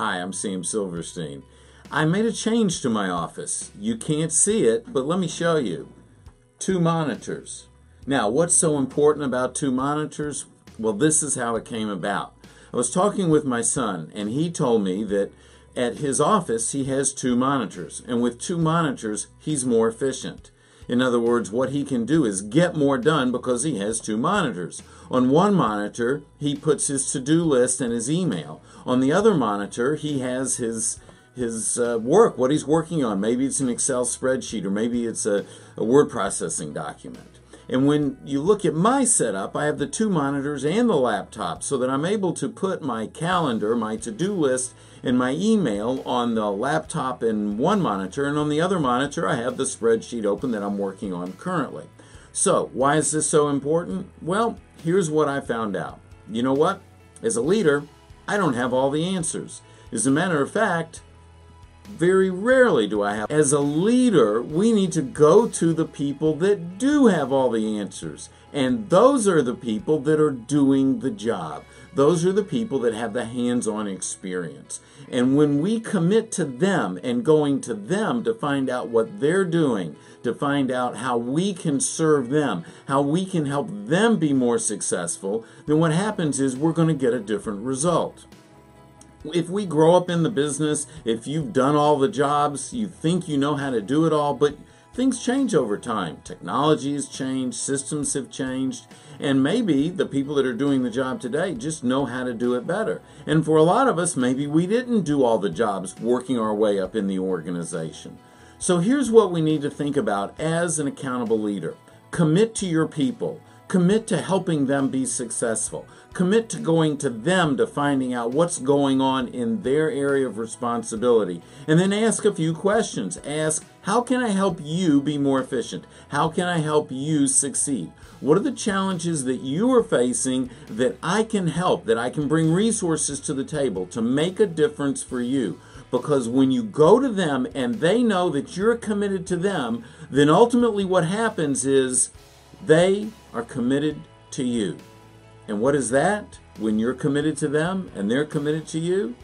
Hi, I'm Sam Silverstein. I made a change to my office. You can't see it, but let me show you. Two monitors. Now, what's so important about two monitors? Well, this is how it came about. I was talking with my son, and he told me that at his office he has two monitors, and with two monitors, he's more efficient. In other words, what he can do is get more done because he has two monitors. On one monitor, he puts his to-do list and his email. On the other monitor, he has his his uh, work, what he's working on. Maybe it's an Excel spreadsheet or maybe it's a, a word processing document. And when you look at my setup, I have the two monitors and the laptop so that I'm able to put my calendar, my to-do list, and my email on the laptop in one monitor, and on the other monitor I have the spreadsheet open that I'm working on currently. So, why is this so important? Well, here's what I found out. You know what? As a leader, I don't have all the answers. As a matter of fact, very rarely do I have. As a leader, we need to go to the people that do have all the answers. And those are the people that are doing the job. Those are the people that have the hands on experience. And when we commit to them and going to them to find out what they're doing, to find out how we can serve them, how we can help them be more successful, then what happens is we're going to get a different result if we grow up in the business, if you've done all the jobs, you think you know how to do it all, but things change over time. Technology has changed, systems have changed, and maybe the people that are doing the job today just know how to do it better. And for a lot of us, maybe we didn't do all the jobs working our way up in the organization. So here's what we need to think about as an accountable leader commit to your people. Commit to helping them be successful. Commit to going to them to finding out what's going on in their area of responsibility. And then ask a few questions. Ask, how can I help you be more efficient? How can I help you succeed? What are the challenges that you are facing that I can help, that I can bring resources to the table to make a difference for you? Because when you go to them and they know that you're committed to them, then ultimately what happens is they are committed to you. And what is that? When you're committed to them and they're committed to you,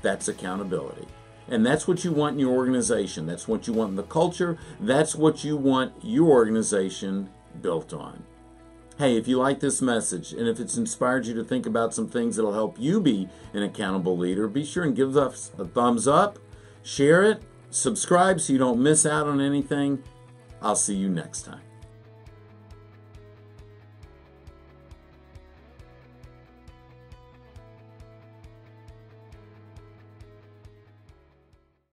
that's accountability. And that's what you want in your organization. That's what you want in the culture. That's what you want your organization built on. Hey, if you like this message and if it's inspired you to think about some things that'll help you be an accountable leader, be sure and give us a thumbs up, share it, subscribe so you don't miss out on anything. I'll see you next time.